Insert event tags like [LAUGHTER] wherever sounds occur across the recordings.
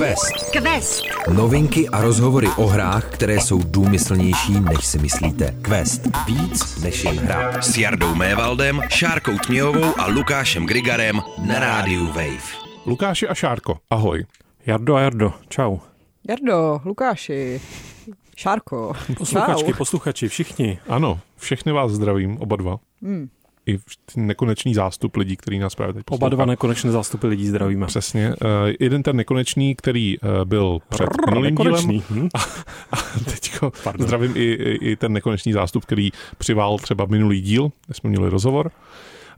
Quest. Quest. Novinky a rozhovory o hrách, které jsou důmyslnější, než si myslíte. Quest. Víc než jen hra. S Jardou Mévaldem, Šárkou Tměhovou a Lukášem Grigarem na rádiu Wave. Lukáši a Šárko, ahoj. Jardo a Jardo, čau. Jardo, Lukáši, Šárko. Posluchačky, čau. posluchači, všichni. Ano, všechny vás zdravím, oba dva. Hmm. I ten nekonečný zástup lidí, který nás právě teď Oba poslouchá. dva nekonečné zástupy lidí zdravíme. Přesně. Uh, jeden ten nekonečný, který uh, byl před minulým dílem. Hm? A teďko Pardon. zdravím i, i, i ten nekonečný zástup, který přivál třeba minulý díl, kde jsme měli rozhovor.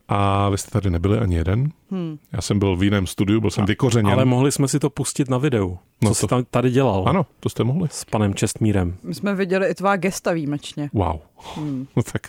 A vy jste tady nebyli ani jeden. Hmm. Já jsem byl v jiném studiu, byl jsem vykořeněn. Ale mohli jsme si to pustit na videu. Co No no to- jsi tam tady dělal? Ano, to jste mohli. S panem Čestmírem. My jsme viděli i tvá gesta výjimečně. Wow. Hmm. [LAUGHS] No tak,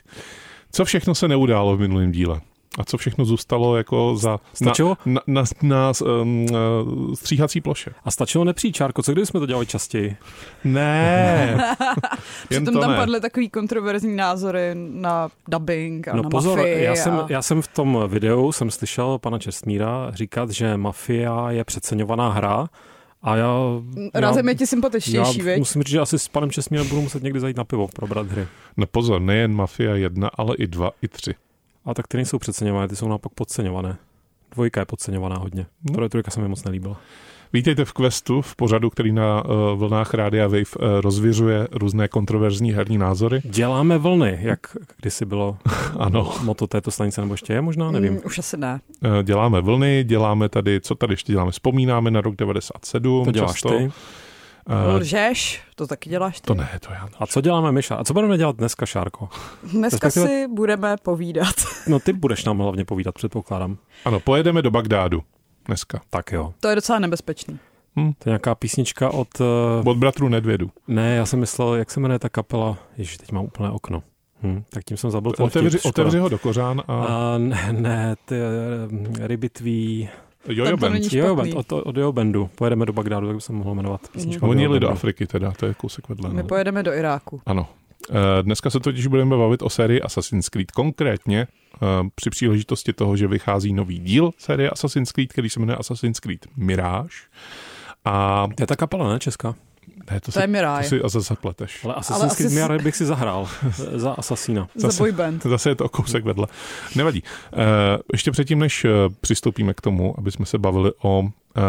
co všechno se neudálo v minulém díle? A co všechno zůstalo jako za Stačilo? na, na, na, na um, uh, stříhací ploše? A stačilo nepřijít, Čárko, co kdyby jsme to dělali častěji? Ne, [LAUGHS] Přitom to tam ne. padly takový kontroverzní názory na dubbing a No na pozor, mafii. já jsem, a... já jsem v tom videu jsem slyšel pana Čestmíra říkat, že Mafia je přeceňovaná hra a já... Rázem já, je ti sympatičtější, já musím říct, že asi s panem Čestmírem budu muset někdy zajít na pivo, probrat hry. No pozor, nejen Mafia 1, ale i 2, i 3. A tak ty nejsou přeceňované, ty jsou naopak podceňované. Dvojka je podceňovaná hodně. No. Trojka se mi moc nelíbila. Vítejte v Questu, v pořadu, který na uh, vlnách Rádia Wave uh, rozvěřuje různé kontroverzní herní názory. Děláme vlny, jak kdysi bylo [LAUGHS] Ano, moto této stanice, nebo ještě je možná, nevím. Mm, už asi ne. uh, děláme vlny, děláme tady, co tady ještě děláme, vzpomínáme na rok 97. To děláš často. ty. Uh, Lžeš, to taky děláš ty. to ne, to já. A co děláme Myša? A co budeme dělat dneska, Šárko? Dneska respektive- si budeme povídat. No ty budeš nám hlavně povídat, předpokládám. Ano, pojedeme do Bagdádu dneska. Tak jo. To je docela nebezpečný. To je nějaká písnička od... Uh, Od bratru Nedvědu. ne, já jsem myslel, jak se jmenuje ta kapela. Ježiš, teď mám úplné okno. Hm, tak tím jsem zabil ten Otevři, vtip, otevři ho do kořán a... A ne, ne, ty uh, rybitví... Jojo Tam to Band. není Jo, špatný. band, od, od jeho bandu. Pojedeme do Bagdádu, tak by se mohlo jmenovat písnička. od Oni jeli do. Afriky teda, to je kousek vedle. My No. pojedeme do Iráku. Ano. Eh, Dneska se totiž budeme bavit o sérii Assassin's Creed. Konkrétně eh, při příležitosti toho, že vychází nový díl série Assassin's Creed, který se jmenuje Assassin's Creed Mirage. A To je ta kapela, ne, česká? ne, to, To je si, Mirage. to si a zase zapleteš. Ale Assassin's Creed asi- Mirror bych si zahrál [LAUGHS] za Assassina. Za Zase- boyband. [LAUGHS] Zase je to o kousek vedle. Nevadí. Eh, Ještě předtím, než přistoupíme k tomu, aby jsme se bavili o eh,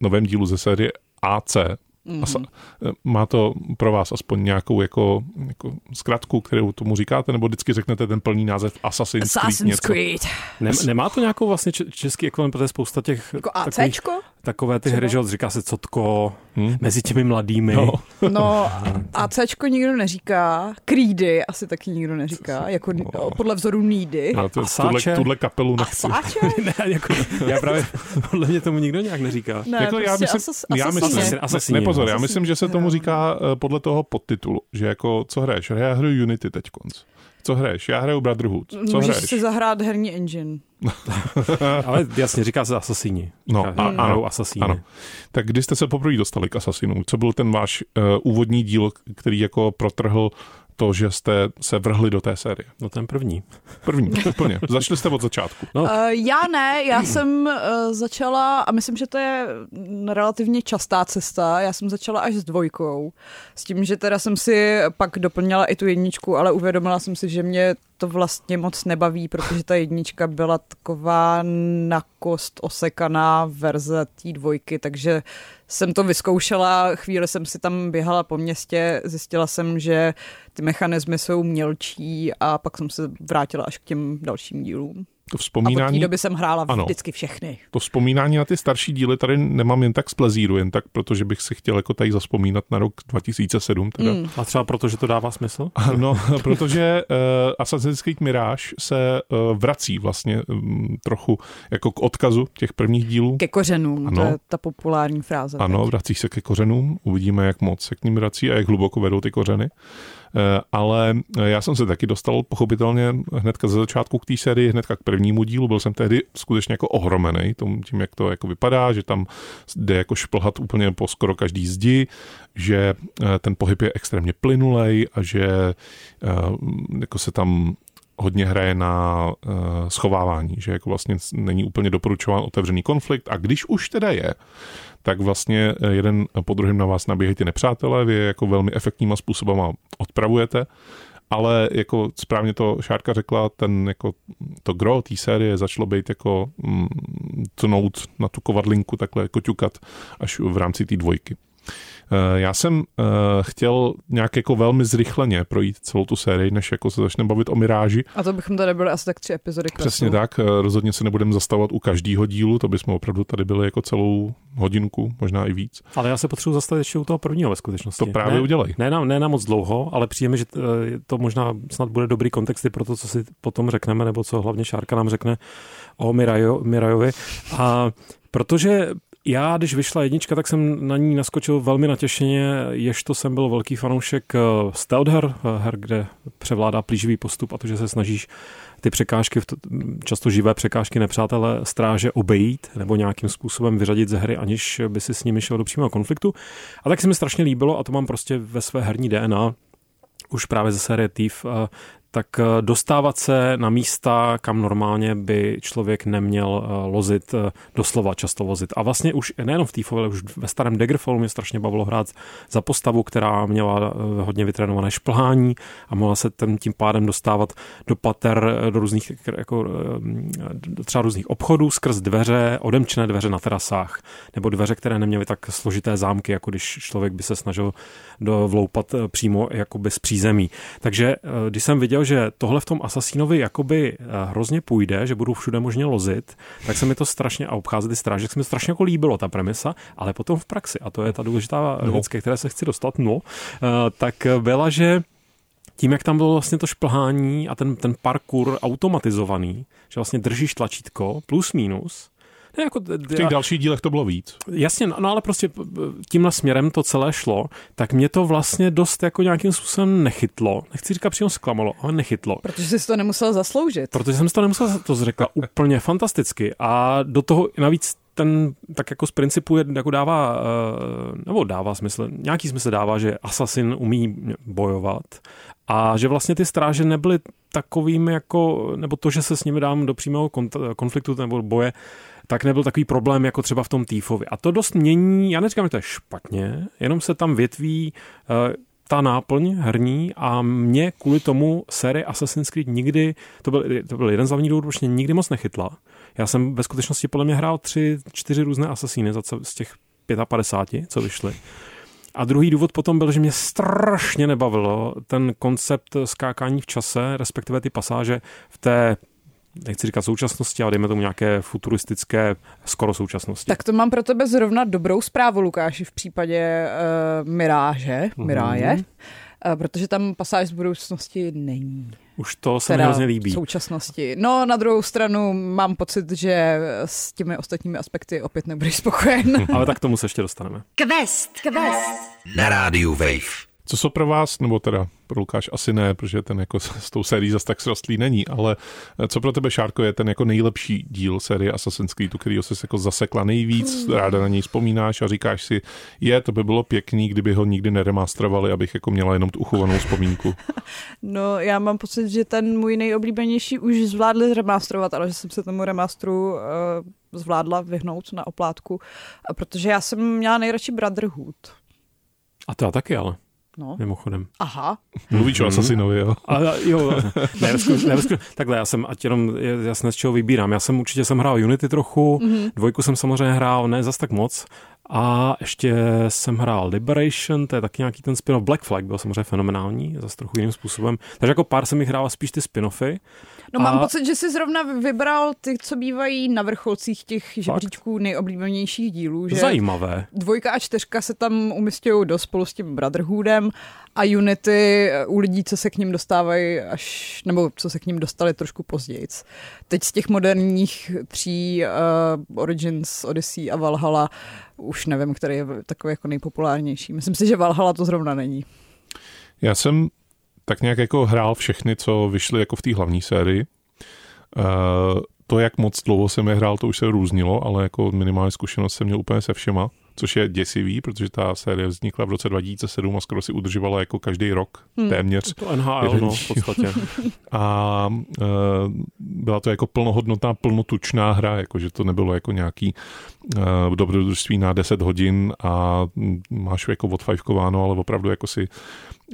novém dílu ze série AC, Mhm. Asa, eh, má to pro vás aspoň nějakou jako, jako zkratku, kterou tomu říkáte, nebo vždycky řeknete ten plný název Assassin's, Creed Assassin's něco? Creed. Ne, nemá to nějakou vlastně český ekvivalent, protože spousta těch Jako takových, ACčko? Takové ty Třeba? hry, že říká se Cotko, Hm? mezi těmi mladými. No. No, [LAUGHS] ACčko nikdo neříká, Creedy asi taky nikdo neříká, jako No. podle vzoru Nídy. No, to, Asáče? tuhle, tuhle kapelu nechci. Asáče? [LAUGHS] ne, jako, já právě, [LAUGHS] podle mě tomu nikdo nějak neříká. Ne, Jako já prostě myslím- asas, Já myslím, asasíně. Asasíni, ne, pozor, no. já myslím, že se tomu říká eh, podle toho podtitulu, že jako, co hraješ? Já hraju Unity teď konc. Co hraješ? Já hraju Brotherhood. Co Můžeš hraješ? si zahrát herní engine. [LAUGHS] Ale jasně, říká se Asasíni. No, Říká, a- ano, Asasíni. ano. Tak kdy jste se poprvé dostali k Assassinům? Co byl ten váš uh, úvodní díl, který jako protrhl to, že jste se vrhli do té série? No ten první. První, [LAUGHS] úplně. Začali jste od začátku. No. Uh, já ne, já jsem uh, začala, a myslím, že to je relativně častá cesta, já jsem začala až s dvojkou, s tím, že teda jsem si pak doplnila i tu jedničku, ale uvědomila jsem si, že mě to vlastně moc nebaví, protože ta jednička byla taková na kost osekaná verze té dvojky, takže jsem to vyzkoušela, chvíli jsem si tam běhala po městě, zjistila jsem, že ty mechanismy jsou mělčí a pak jsem se vrátila až k těm dalším dílům. To A od té vzpomínání, doby jsem hrála Ano. vždycky všechny. to vzpomínání na ty starší díly tady nemám jen tak z plezíru, jen tak, protože bych si chtěl jako tady zaspomínat na rok 2007. Teda. Mm. A třeba proto, že to dává smysl? No, [LAUGHS] protože uh, Assassin's Creed Mirage se uh, vrací vlastně um, trochu jako k odkazu těch prvních dílů. Ke kořenům, Ano. to je ta populární fráze. Ano, teď. vrací se ke kořenům, uvidíme, jak moc se k ním vrací a jak hluboko vedou ty kořeny. Eh, Ale eh, já jsem se taky dostal pochopitelně hnedka ze začátku k té sérii, hnedka k prvnímu dílu. Byl jsem tehdy skutečně jako ohromený tím, jak to jako vypadá, že tam jde jako šplhat úplně po skoro každý zdi, že eh, ten pohyb je extrémně plynulej a že eh, jako se tam hodně hraje na schovávání, že jako vlastně není úplně doporučován otevřený konflikt a když už teda je, tak vlastně jeden po druhém na vás nabíhají ty nepřátelé, vy je jako velmi efektníma způsobama odpravujete, ale jako správně to Šárka řekla, ten jako to gro té série začalo být jako mm, tnout na tu kovadlinku, takhle jako ťukat až v rámci té dvojky. Eh, já jsem uh, chtěl nějak jako velmi zrychleně projít celou tu sérii, než jako se začneme bavit o Miráži. A to bychom tady byli asi tak tři epizody. Klasu. Přesně tak, eh, rozhodně se nebudeme zastavovat u každého dílu, to bychom opravdu tady byli jako celou hodinku, možná i víc. Ale já se potřebuji zastavit ještě u toho prvního ve skutečnosti. To právě ne, udělej. Ne, ne, ne na moc dlouho, ale přijeme, že to možná snad bude dobrý kontext pro to, co si potom řekneme, nebo co hlavně Šárka nám řekne o Mirajo, Mirajovi. A protože já, když vyšla jednička, tak jsem na ní naskočil velmi natěšeně, jež to jsem byl velký fanoušek eh, stealth her, eh, her, kde převládá plíživý postup a to, že se snažíš ty překážky, často živé překážky nepřátelé stráže obejít nebo nějakým způsobem vyřadit ze hry, aniž by si s nimi šel do přímého konfliktu. A tak se mi strašně líbilo a to mám prostě ve své herní DNA, už právě ze série Thief, tak eh, dostávat se na místa, kam normálně by člověk neměl eh, lozit, eh, doslova často lozit. A vlastně už nejenom v Týfovi, ale už ve starém Daggerfallu mě strašně bavilo hrát za postavu, která měla hodně vytrénované šplhání a mohla se tím pádem dostávat do pater, do různých, jako, třeba různých obchodů skrz dveře, odemčené dveře na terasách, nebo dveře, které neměly tak složité zámky, jako když člověk by se snažil vloupat přímo jakoby z přízemí. Takže když jsem viděl, že tohle v tom Asasínovi jakoby eh, hrozně půjde, že budu všude možně lozit, tak se mi to strašně a obcházet ty stráže, se mi strašně jako líbilo ta premisa, ale potom v praxi, a to je ta důležitá no. věc, ke které se chci dostat, no, eh, tak byla, že tím, jak tam bylo vlastně to šplhání a ten, ten parkour automatizovaný, že vlastně držíš tlačítko plus minus, ne, jako, v těch dalších dílech to bylo víc. Jasně, no, no ale prostě tímhle směrem to celé šlo, tak mě to vlastně dost jako nějakým způsobem nechytlo. Nechci říkat přímo zklamalo, ale nechytlo. Protože jsi to nemusel zasloužit. Protože jsem si to nemusel, to řekla [LAUGHS] úplně fantasticky. A do toho navíc ten tak jako z principu je, jako dává, eh, nebo dává smysl, nějaký smysl dává, že Assassin umí bojovat a že vlastně ty stráže nebyly takovým jako, nebo to, že se s nimi dám do přímého konfliktu nebo boje, tak nebyl takový problém jako třeba v tom Týfovi. A to dost mění, já neříkám, že to je špatně, jenom se tam větví uh, ta náplň herní a mě kvůli tomu série Assassin's Creed nikdy, to byl, to byl jeden z hlavních důvodů, proč mě nikdy moc nechytla. Já jsem ve skutečnosti podle mě hrál tři, čtyři různé Assassiny z těch 55, co vyšly. A druhý důvod potom byl, že mě strašně nebavilo ten koncept skákání v čase, respektive ty pasáže v té nechci říkat současnosti, ale dejme tomu nějaké futuristické skoro současnosti. Tak to mám pro tebe zrovna dobrou zprávu, Lukáši, v případě uh, Miráže, mm-hmm. Miráje, uh, protože tam pasáž z budoucnosti není. Už to se mi hrozně líbí. V současnosti. No, na druhou stranu mám pocit, že s těmi ostatními aspekty opět nebudeš spokojen. [LAUGHS] Ale tak tomu se ještě dostaneme. Quest, Quest. Na rádiu Wave. Co jsou pro vás, nebo teda pro Lukáš asi ne, protože ten jako s tou sérií zase tak srostlý není, ale eh, co pro tebe, Šárko, je ten jako nejlepší díl série Assassin's Creed, který se jako zasekla nejvíc, ráda na něj vzpomínáš a říkáš si, je, to by bylo pěkný, kdyby ho nikdy neremastrovali, abych jako měla jenom tu uchovanou vzpomínku. [LAUGHS] No, já mám pocit, že ten můj nejoblíbenější už zvládli remasterovat, ale že jsem se tomu remasteru uh, zvládla vyhnout na oplátku, protože já jsem měla nejradši Brotherhood. A to já taky, ale. No. Mimochodem. Aha. Mluvíš o Assassinovi, jo? A, jo, ne, ne, takhle, já jsem, ať jenom je jasné, z čeho vybírám. Já jsem určitě jsem hrál Unity trochu, mm-hmm. dvojku jsem samozřejmě hrál, ne zas tak moc, a ještě jsem hrál Liberation, to je taky nějaký ten spin-off. Black Flag byl samozřejmě fenomenální, zase trochu jiným způsobem. Takže jako pár jsem jich hrál spíš ty spin-offy. No a... mám pocit, že jsi zrovna vybral ty, co bývají na vrcholcích těch žebříčků nejoblíbenějších dílů. Že Zajímavé. Dvojka a čtyřka se tam umistují do spolu s tím Brotherhoodem a Unity u lidí, co se k ním dostávají až, nebo co se k ním dostali trošku později. Teď z těch moderních tří uh, Origins, Odyssey a Valhalla už nevím, který je takový jako nejpopulárnější. Myslím si, že Valhalla to zrovna není. Já jsem tak nějak jako hrál všechny, co vyšly jako v té hlavní sérii. Uh, to, jak moc dlouho jsem je hrál, to už se různilo, ale jako minimální zkušenost jsem měl úplně se všema. Což je děsivý, protože ta série vznikla v roce 2007 a skoro si udržovala jako každý rok hmm. téměř. To NHL, no, v podstatě. A e, byla to jako plnohodnotná, plnotučná hra, jako že to nebylo jako nějaký e, dobrodružství na 10 hodin a máš jako odfajfkováno, ale opravdu jako si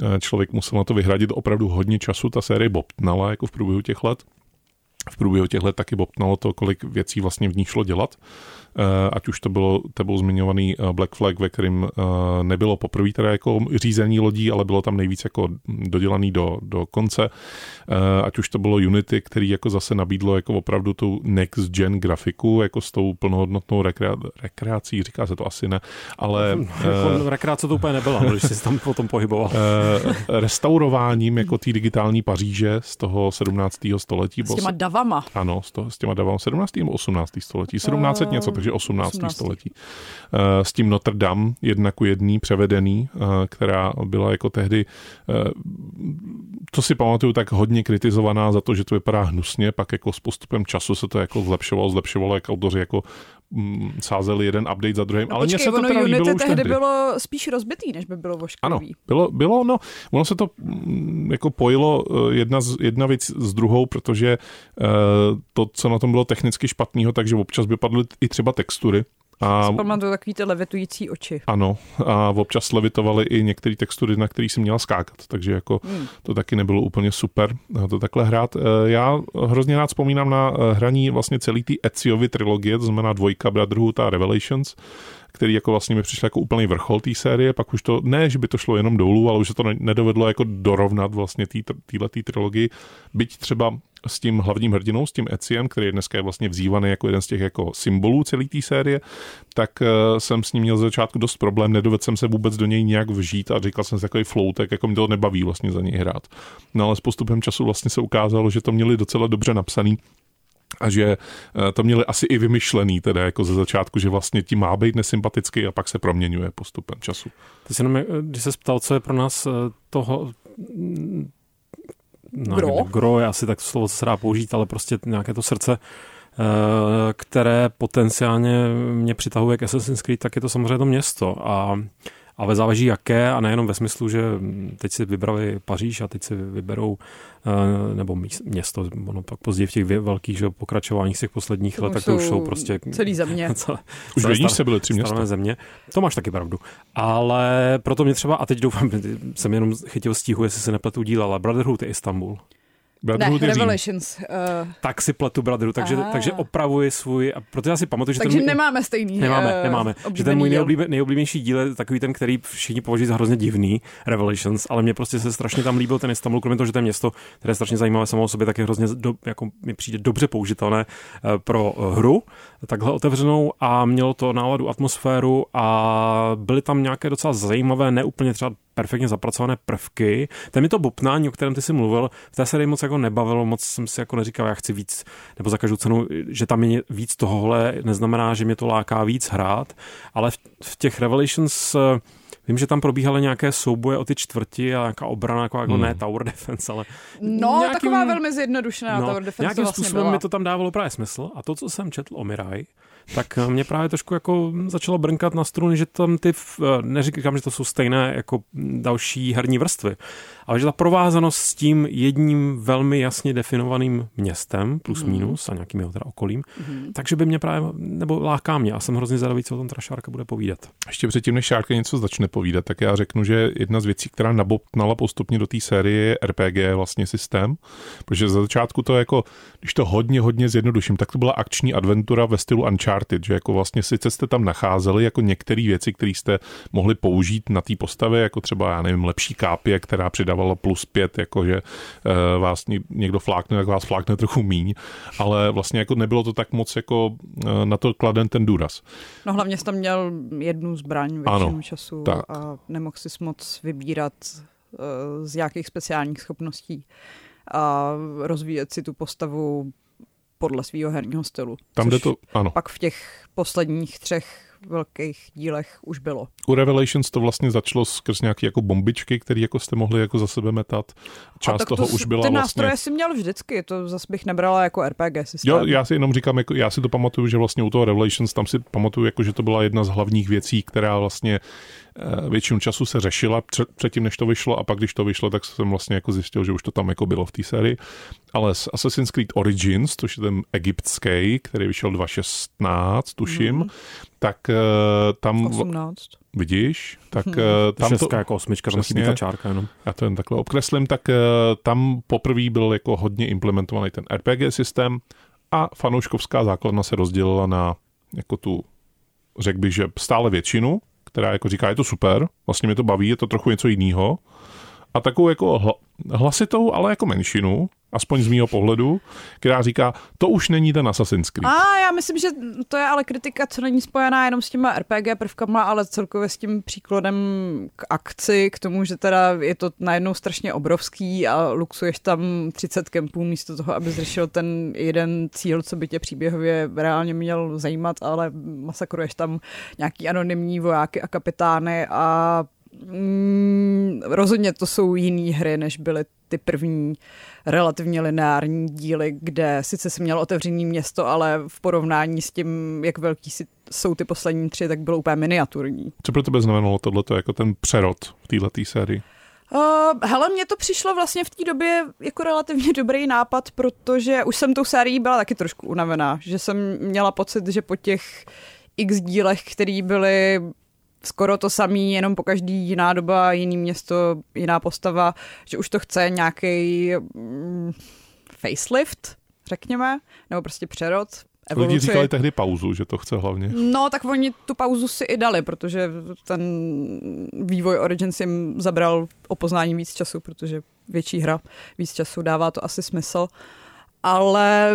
e, člověk musel na to vyhradit opravdu hodně času. Ta série bobtnala jako v průběhu těch let v průběhu těch let taky bobtnalo to, kolik věcí vlastně v ní šlo dělat. Eh, ať už to bylo tebou zmiňovaný eh, Black Flag, ve kterým eh, nebylo poprvé teda jako řízení lodí, ale bylo tam nejvíc jako dodělaný do, do konce. Ať už to bylo Unity, který jako zase nabídlo jako opravdu tu next gen grafiku, jako s tou plnohodnotnou rekrea, rekreací, říká se to asi ne, ale... Jako rekreace to úplně nebyla, když jsi tam potom pohyboval. [LAUGHS] restaurováním jako té digitální Paříže z toho 17. století. S těma davama. Ano, s, to, s těma davama 17. nebo 18. století. 17. Uh, něco, takže 18. 18. století. Eh, s tím Notre Dame, jedna ku jedný, převedený, eh, která byla jako tehdy, eh, to si pamatuju, tak hodně kritizovaná za to, že to vypadá hnusně, pak jako s postupem času se to jako zlepšovalo, zlepšovalo, jak autoři jako mm, sázeli jeden update za druhým, no, ale počkej, se to ono teda Unity líbilo tehdy tehdy bylo spíš rozbitý, než by bylo vošklivý. Ano, bylo, bylo, no, ono se to mm, jako pojilo jedna, z, jedna věc s druhou, protože to, co na tom bylo technicky špatného, takže občas by padly i třeba textury, a, to takový ty levitující oči. Ano, a občas levitovaly i některé textury, na kterých jsem měla skákat, takže jako hmm. to taky nebylo úplně super to takhle hrát. E, já hrozně rád vzpomínám na e, hraní vlastně celý ty Eciovy trilogie, to znamená dvojka Brotherhood a Revelations, který jako vlastně mi přišel jako úplný vrchol té série, pak už to, ne, že by to šlo jenom dolů, ale už se to nedovedlo jako dorovnat vlastně téhle trilogii, byť třeba s tím hlavním hrdinou, s tím Eciem, který je dneska je vlastně vzývaný jako jeden z těch jako symbolů celé té série, tak uh, jsem s ním měl za začátku dost problém, nedovedl jsem se vůbec do něj nějak vžít a říkal jsem si takový floutek, jako mi to nebaví vlastně za něj hrát. No ale s postupem času vlastně se ukázalo, že to měli docela dobře napsaný a že eh, to měli asi i vymyšlený teda jako ze začátku, že vlastně ti má být nesympatický a pak se proměňuje postupem času. Ty se jenom, eh, když se ptal, co je pro nás toho no, gro? Gro je asi tak slovo, co se dá použít, ale prostě nějaké to srdce, eh, které potenciálně mě přitahuje k Assassin's Creed, tak je to samozřejmě to město. A ale záleží jaké a nejenom ve smyslu, že teď si vybrali Paříž a teď si vyberou eh, nebo město, ono pak později v těch velkých že, pokračováních z těch posledních let, tak to už jsou prostě celý země. [LAUGHS] Celé, už celé se byly tři města. země. To máš taky pravdu. Ale proto mě třeba, a teď doufám, jsem jenom chytil stíhu, jestli se nepletu díl, ale Brotherhood je Istanbul. Brotherhood ne, Revelations. Uh... Tak si pletu Brotherhood, takže, takže opravuji svůj, a protože já si pamatuju, že takže ten, nemáme stejný Nemáme, uh, nemáme. Že ten můj nejoblíbe, nejoblíbenější díl je takový ten, který všichni považují za hrozně divný, Revelations, ale mě prostě se strašně tam líbil ten Istanbul, kromě toho, že to je město, které je strašně zajímavé samo o sobě, tak je hrozně, do, jako mi přijde dobře použitelné uh, pro hru, takhle otevřenou a mělo to náladu, atmosféru a byly tam nějaké docela zajímavé, neúplně třeba perfektně zapracované prvky. Ten mi to bopnání, o kterém ty jsi mluvil, v té sérii moc jako nebavilo, moc jsem si jako neříkal, já chci víc, nebo za každou cenu, že tam je víc tohohle, neznamená, že mě to láká víc hrát, ale v, v těch Revelations eh, Vím, že tam probíhaly nějaké souboje o ty čtvrti a nějaká obrana, jako, jako hmm. ne tower defense, ale... No, nějakým, taková velmi zjednodušená no, tower defense Nějakým vlastně způsobem byla. mi to tam dávalo právě smysl a to, co jsem četl o Mirai, tak eh, mě právě trošku jako začalo brnkat na struny, že tam ty, eh, neříkám, že to jsou stejné jako další herní vrstvy, ale že ta provázanost s tím jedním velmi jasně definovaným městem, plus mm. minus, a nějakým jeho teda okolím, mm. takže by mě právě, nebo láká mě a jsem hrozně zvědavý, co o tom teda Šárka bude povídat. Ještě předtím, než Šárka něco začne povídat, tak já řeknu, že jedna z věcí, která nabopnala postupně do té série je RPG vlastně systém, protože za začátku to jako, když to hodně, hodně zjednoduším, tak to byla akční adventura ve stylu Uncharted, že jako vlastně sice jste tam nacházeli jako některé věci, které jste mohli použít na té postavě, jako třeba, já nevím, lepší kápě, která přidávalo plus pět, jakože uh, vás někdo flákne, tak vás flákne trochu míň, ale vlastně jako nebylo to tak moc jako uh, na to kladen ten důraz. No hlavně jsi tam měl jednu zbraň většinu ano, času tak. a nemohl si moc vybírat uh, z nějakých speciálních schopností a rozvíjet si tu postavu podle svého herního stylu. Tam jde to, ano. Pak v těch posledních třech velkých dílech už bylo. U Revelations to vlastně začalo skrz nějaké jako bombičky, které jako jste mohli jako za sebe metat. Část toho to, už byla Ty vlastně... nástroje si měl vždycky, to zase bych nebrala jako RPG systém. Jo, já si jenom říkám, jako, já si to pamatuju, že vlastně u toho Revelations tam si pamatuju, jako, že to byla jedna z hlavních věcí, která vlastně většinu času se řešila před, předtím, než to vyšlo a pak, když to vyšlo, tak jsem vlastně jako zjistil, že už to tam jako bylo v té sérii. Ale z Assassin's Creed Origins, což je ten egyptský, který vyšel 2016, tuším, mm. tak uh, tam... 18. Vidíš? Tak Hmm. tam Šestka to, jako osmička, Přesně. ta čárka jenom. já to jen takhle obkreslím, tak tam poprvé byl jako hodně implementovaný ten RPG systém a fanouškovská základna se rozdělila na jako tu, řekl bych, že stále většinu, která jako říká, je to super, vlastně mě to baví, je to trochu něco jiného. A takovou jako hla- hlasitou, ale jako menšinu, aspoň z mýho pohledu, která říká, to už není ten Assassin's Creed. A já myslím, že to je ale kritika, co není spojená jenom s těma RPG prvkama, ale celkově s tím příkladem k akci, k tomu, že teda je to najednou strašně obrovský a luxuješ tam 30 kempů místo toho, aby řešil ten jeden cíl, co by tě příběhově reálně měl zajímat, ale masakruješ tam nějaký anonymní vojáky a kapitány a mm, rozhodně to jsou jiné hry, než byly ty první relativně lineární díly, kde sice si měl otevřený město, ale v porovnání s tím, jak velký si, jsou ty poslední tři, tak bylo úplně miniaturní. Co pro tebe znamenalo tohleto jako ten přerod v této sérii? Uh, hele, mně to přišlo vlastně v té době jako relativně dobrý nápad, protože už jsem tou sérií byla taky trošku unavená, že jsem měla pocit, že po těch x dílech, které byly skoro to samý, jenom po každý jiná doba, jiný město, jiná postava, že už to chce nějaký mm, facelift, řekněme, nebo prostě přerod, Lidi říkali tehdy pauzu, že to chce hlavně. No, tak oni tu pauzu si i dali, protože ten vývoj Origins jim zabral o poznání víc času, protože větší hra, víc času, dává to asi smysl. Ale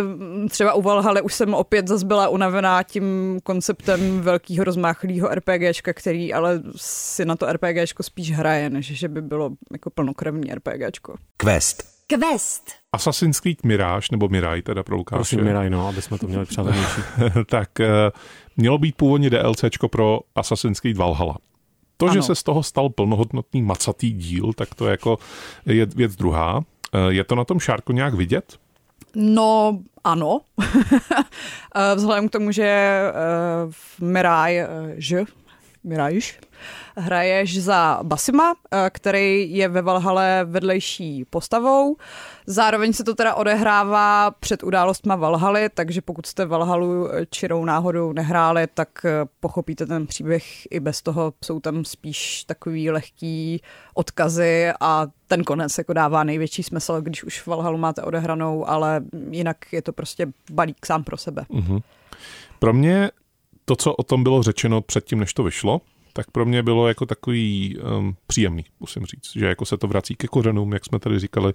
třeba u Valhaly už jsem opět zase byla unavená tím konceptem velkého rozmáchlého RPGčka, který ale si na to RPGčko spíš hraje, než že by bylo jako plnokrevný RPGčko. Quest. Quest. Assassin's Creed Mirage, nebo Mirai teda pro Lukáše. Prosím, Miraj, no, aby jsme to měli přehlednější. [LAUGHS] tak eh, mělo být původně DLCčko pro Assassin's Creed Valhalla. To, ano. že se z toho stal plnohodnotný macatý díl, tak to je jako je věc druhá. Eh, Je to na tom šárku nějak vidět? No, ano. [LAUGHS] Eh, Vzhledem k tomu, že v Mirai, eh, že Mirajš, hraješ za Basima, eh, který je ve Valhale vedlejší postavou. Zároveň se to teda odehrává před událostma Valhaly, takže pokud jste Valhalu eh, čirou náhodou nehráli, tak eh, pochopíte ten příběh i bez toho. Jsou tam spíš takový lehký odkazy a ten konec jako dává největší smysl, když už Valhalu máte odehranou, ale jinak je to prostě balík sám pro sebe. Mhm. Pro mě to, co o tom bylo řečeno předtím, než to vyšlo, tak pro mě bylo jako takový um, příjemný, musím říct, že jako se to vrací ke kořenům, jak jsme tady říkali,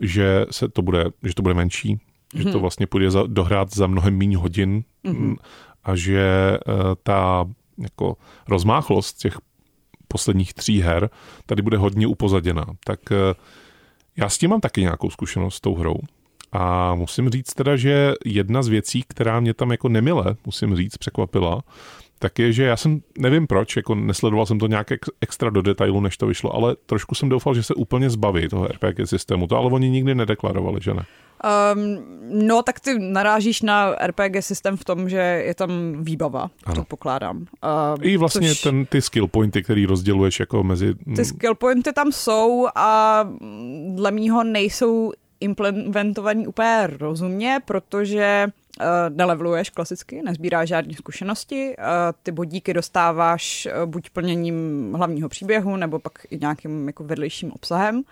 že se to bude, že to bude menší, mm-hmm. že to vlastně půjde za, dohrát za mnohem méně hodin mm-hmm. a že uh, ta jako rozmáchlost těch posledních tří her tady bude hodně upozaděná. Tak uh, já s tím mám taky nějakou zkušenost s tou hrou. A musím říct teda, že jedna z věcí, která mě tam jako nemile, musím říct, překvapila, tak je, že já jsem, nevím proč, jako nesledoval jsem to nějak ex, extra do detailu, než to vyšlo, ale trošku jsem doufal, že se úplně zbaví toho RPG systému. To ale oni nikdy nedeklarovali, že ne? Um, no, tak ty narážíš na RPG systém v tom, že je tam výbava, Ano. to pokládám. Uh, I vlastně což- ten, ty skill pointy, který rozděluješ jako mezi... Ty skill pointy tam jsou a dle mýho nejsou implementovaný úplně rozumně, protože uh, neleveluješ klasicky, nezbíráš žádné zkušenosti, uh, ty bodíky dostáváš uh, buď plněním hlavního příběhu, nebo pak i nějakým jako vedlejším obsahem.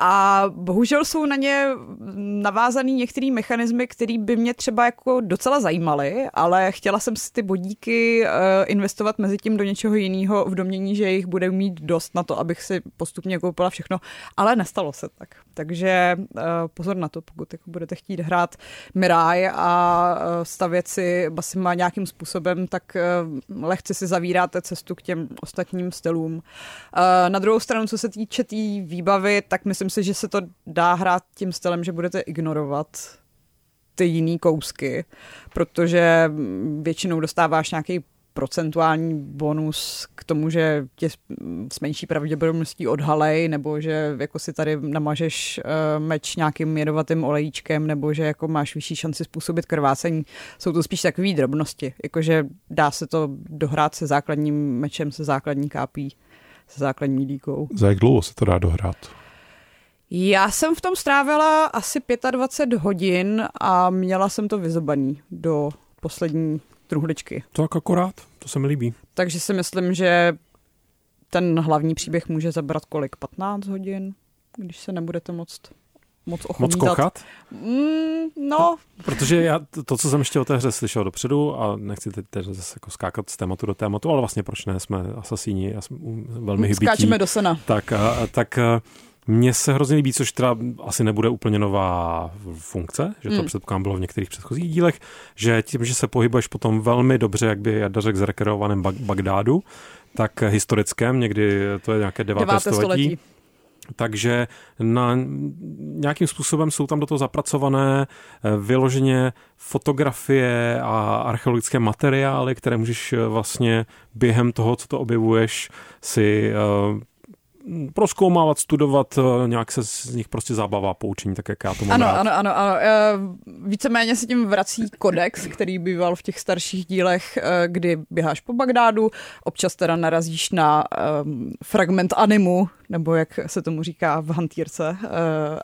A bohužel jsou na ně navázaný některé mechanismy, které by mě třeba jako docela zajímaly, ale chtěla jsem si ty bodíky uh, investovat mezi tím do něčeho jiného v domění, že jich bude mít dost na to, abych si postupně koupila všechno, ale nestalo se tak. Takže uh, pozor na to, pokud jako budete chtít hrát Mirai a uh, stavět si Basima nějakým způsobem, tak lehce si zavíráte cestu k těm ostatním stylům. Na druhou stranu, co se týče té tý výbavy, tak myslím si, že se to dá hrát tím stylem, že budete ignorovat ty jiný kousky, protože většinou dostáváš nějaký procentuální bonus k tomu, že tě s menší pravděpodobností odhalej, nebo že jako si tady namažeš uh, meč nějakým jedovatým olejíčkem, nebo že jako máš vyšší šanci způsobit krvácení. Jsou to spíš takové drobnosti, jakože dá se to dohrát se základním mečem, se základní kápí, se základní díkou. Za jak dlouho se to dá dohrát? Já jsem v tom strávila asi 25 hodin a měla jsem to vyzobaný do poslední truhličky. Tak akorát, to se mi líbí. Takže si myslím, že ten hlavní příběh může zabrat kolik? 15 hodin, když se nebudete moc moc ochomítat. Moc kochat? Mm, no. Protože já to, co jsem ještě o té hře slyšel dopředu a nechci teď, teď zase jako skákat z tématu do tématu, ale vlastně proč ne, jsme asasíni a jsme velmi hybití. Skáčeme do sena. Tak, a, tak mně se hrozně líbí, což teda asi nebude úplně nová funkce, že to hmm. předpokládám bylo v některých předchozích dílech, že tím, že se pohybuješ potom velmi dobře, jak by Jarda řekl, zrekreovaném Bagdádu, tak historickém, někdy to je nějaké deváté, deváté století, století. Takže na nějakým způsobem jsou tam do toho zapracované eh, vyloženě fotografie a archeologické materiály, které můžeš eh, vlastně během toho, co to objevuješ, si eh, proskoumávat, studovat, eh, nějak se z nich prostě zábava, poučení, tak jak já to mám Ano, rád. ano, ano, ano. Eh, víceméně se tím vrací kodex, který býval v těch starších dílech, eh, kdy běháš po Bagdádu, občas teda narazíš na um, fragment animu, nebo jak se tomu říká v hantýrce uh,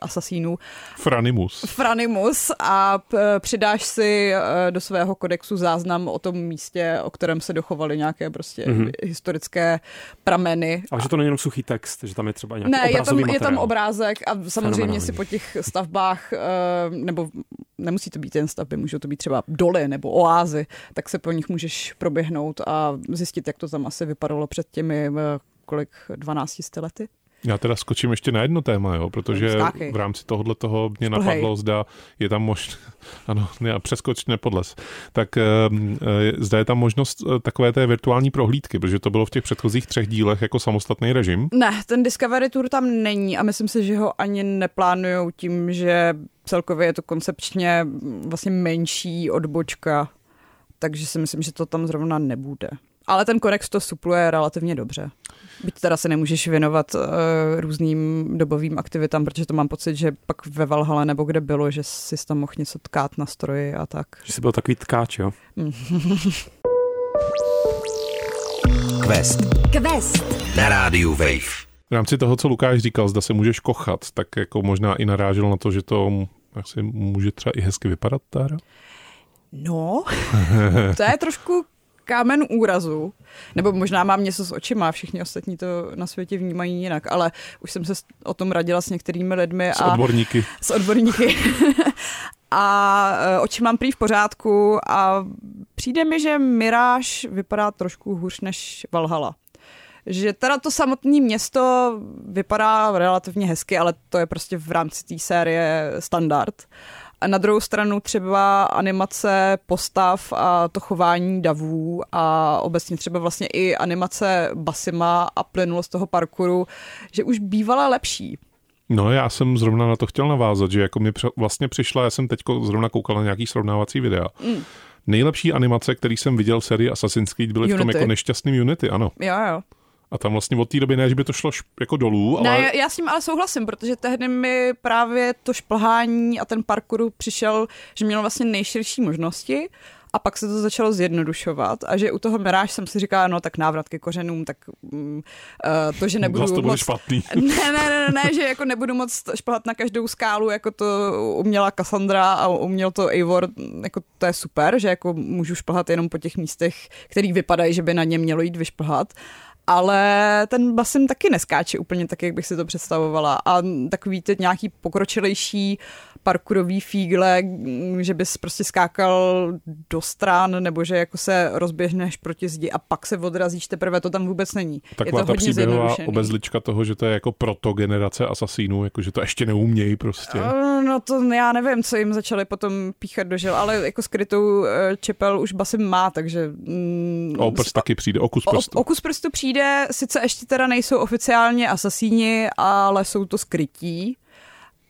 asasínů. Franimus. Franimus a p- přidáš si uh, do svého kodexu záznam o tom místě, o kterém se dochovaly nějaké prostě mm-hmm. historické prameny. Ale že to není jenom suchý text, že tam je třeba nějaký Ne, je tam, je tam obrázek a samozřejmě si po těch stavbách, uh, nebo nemusí to být jen stavby, můžou to být třeba doly nebo oázy, tak se po nich můžeš proběhnout a zjistit, jak to tam asi vypadalo před těmi kolik, 12 lety? Já teda skočím ještě na jedno téma, jo, protože v rámci tohohle toho mě napadlo, zda je tam možnost, [LAUGHS] ano, ne, přeskoč nepodles, tak e, zda je tam možnost eh, takové té virtuální prohlídky, protože to bylo v těch předchozích třech dílech jako samostatný režim. Ne, ten Discovery Tour tam není a myslím si, že ho ani neplánujou tím, že celkově je to koncepčně vlastně menší odbočka, takže si myslím, že to tam zrovna nebude. Ale ten kodex to supluje relativně dobře. Byť teda se nemůžeš věnovat uh, různým dobovým aktivitám, protože to mám pocit, že pak ve Valhale nebo kde bylo, že si tam mohl něco tkát na stroji a tak. Že jsi byl takový tkáč, jo? Quest. Quest. Na rádiu Wave. V rámci toho, co Lukáš říkal, zda se můžeš kochat, tak jako možná i narážel na to, že to asi může třeba i hezky vypadat ta hra? No, [LAUGHS] to je trošku kámen úrazu, nebo možná mám něco s očima, všichni ostatní to na světě vnímají jinak, ale už jsem se o tom radila s některými lidmi. S a, odborníky. S odborníky. [LAUGHS] a e, oči mám prý v pořádku a přijde mi, že Miráž vypadá trošku hůř než Valhalla že teda to samotné město vypadá relativně hezky, ale to je prostě v rámci té série standard. A na druhou stranu třeba animace postav a to chování davů a obecně třeba vlastně i animace Basima a plynulost toho parkouru, že už bývala lepší. No já jsem zrovna na to chtěl navázat, že jako mi vlastně přišla, já jsem teď zrovna koukal na nějaký srovnávací videa. Mm. Nejlepší animace, který jsem viděl v sérii Assassin's Creed, byly Unity. v tom jako nešťastným Unity, ano. Jo, jo. A tam vlastně od té doby ne, že by to šlo jako dolů, ale... Ne, já s tím ale souhlasím, protože tehdy mi právě to šplhání a ten parkour přišel, že měl vlastně nejširší možnosti a pak se to začalo zjednodušovat a že u toho Miráž jsem si říkala, no tak návrat ke kořenům, tak uh, to, že nebudu to moc... špatný. [LAUGHS] Ne, ne, ne, ne, že jako nebudu moc šplhat na každou skálu, jako to uměla Cassandra a uměl to Eivor, jako to je super, že jako můžu šplhat jenom po těch místech, který vypadají, že by na ně mělo jít vyšplhat ale ten basim taky neskáče úplně tak, jak bych si to představovala. A takový ty nějaký pokročilejší parkourový fígle, že bys prostě skákal do stran, nebo že jako se rozběhneš proti zdi a pak se odrazíš, teprve to tam vůbec není. Taková je to ta příběhová obezlička toho, že to je jako proto generace asasínů, jako že to ještě neumějí prostě. Eh, no to já nevím, co jim začali potom píchat do žil, ale jako skrytou eh, čepel už Basim má, takže... Mm, Opus taky přijde, okus prstu. O, okus prstu přijde, sice ještě teda nejsou oficiálně asasíni, ale jsou to skrytí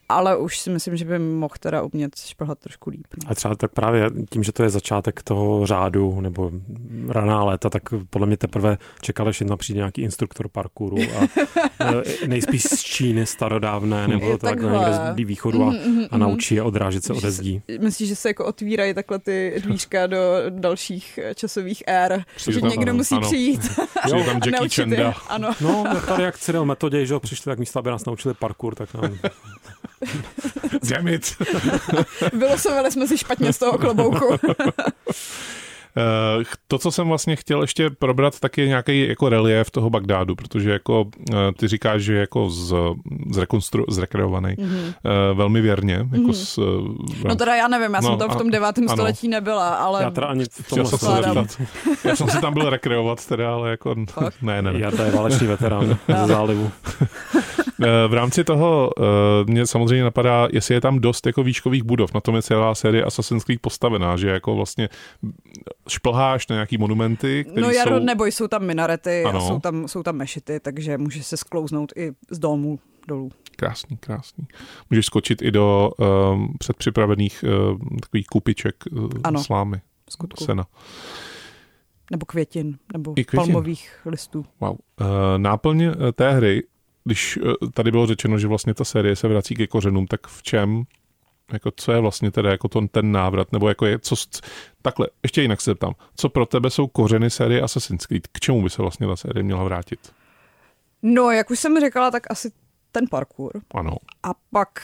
ale už si myslím, že by mohl teda umět šplhat trošku líp. No. A třeba tak právě tím, že to je začátek toho řádu nebo raná léta, tak podle mě teprve čekal, že jednou přijde nějaký instruktor parkouru a [LAUGHS] e, nejspíš z Číny starodávné nebo to tak někde z východu a, mm-hmm, a naučí je odrážet se ode zdí. Myslíš, že se jako otvírají takhle ty [LAUGHS] dvířka do dalších časových ér, že tam, někdo musí ano. přijít. [LAUGHS] Jo, tam Jackie Chanda. Ano. No, tady jak Cyril metodě, že přišli tak místa, aby nás naučili parkour, tak nám Damn it. [LAUGHS] Vylosovali jsme si špatně z toho klobouku. [LAUGHS] Eh, to, co jsem vlastně chtěl ještě probrat, tak je nějaký jako relief toho Bagdádu, protože jako eh, ty říkáš, že jako z, zrekonstru, zrekreovaný mm-hmm. velmi věrně. Jako mm-hmm. s, no teda já nevím, já no, jsem tam v tom devátém století nebyla, ale... Já teda ani v tom jsem se [LAUGHS] Já jsem se tam byl rekreovat teda, ale jako ne, ne, ne. Já to je válečný veterán [LAUGHS] ze zálivu. v rámci toho mě samozřejmě napadá, jestli je tam dost jako výškových budov, na tom je celá série Assassin's Creed postavená, že jako vlastně šplháš na nějaký monumenty, které No jaro, jsou... nebo jsou tam minarety, ano. jsou tam, jsou tam mešity, takže může se sklouznout i z domů dolů. Krásný, krásný. Můžeš skočit i do um, předpřipravených um, takových kupiček uh, ano. slámy, Skutku. sena. Nebo květin, nebo květin. palmových listů. Wow. Uh, náplň té hry, když uh, tady bylo řečeno, že vlastně ta série se vrací ke kořenům, tak v čem jako co je vlastně teda jako to, ten návrat, nebo jako je, co, takhle, ještě jinak se zeptám, co pro tebe jsou kořeny série Assassin's Creed, k čemu by se vlastně ta série měla vrátit? No, jak už jsem řekla, tak asi ten parkour. Ano. A pak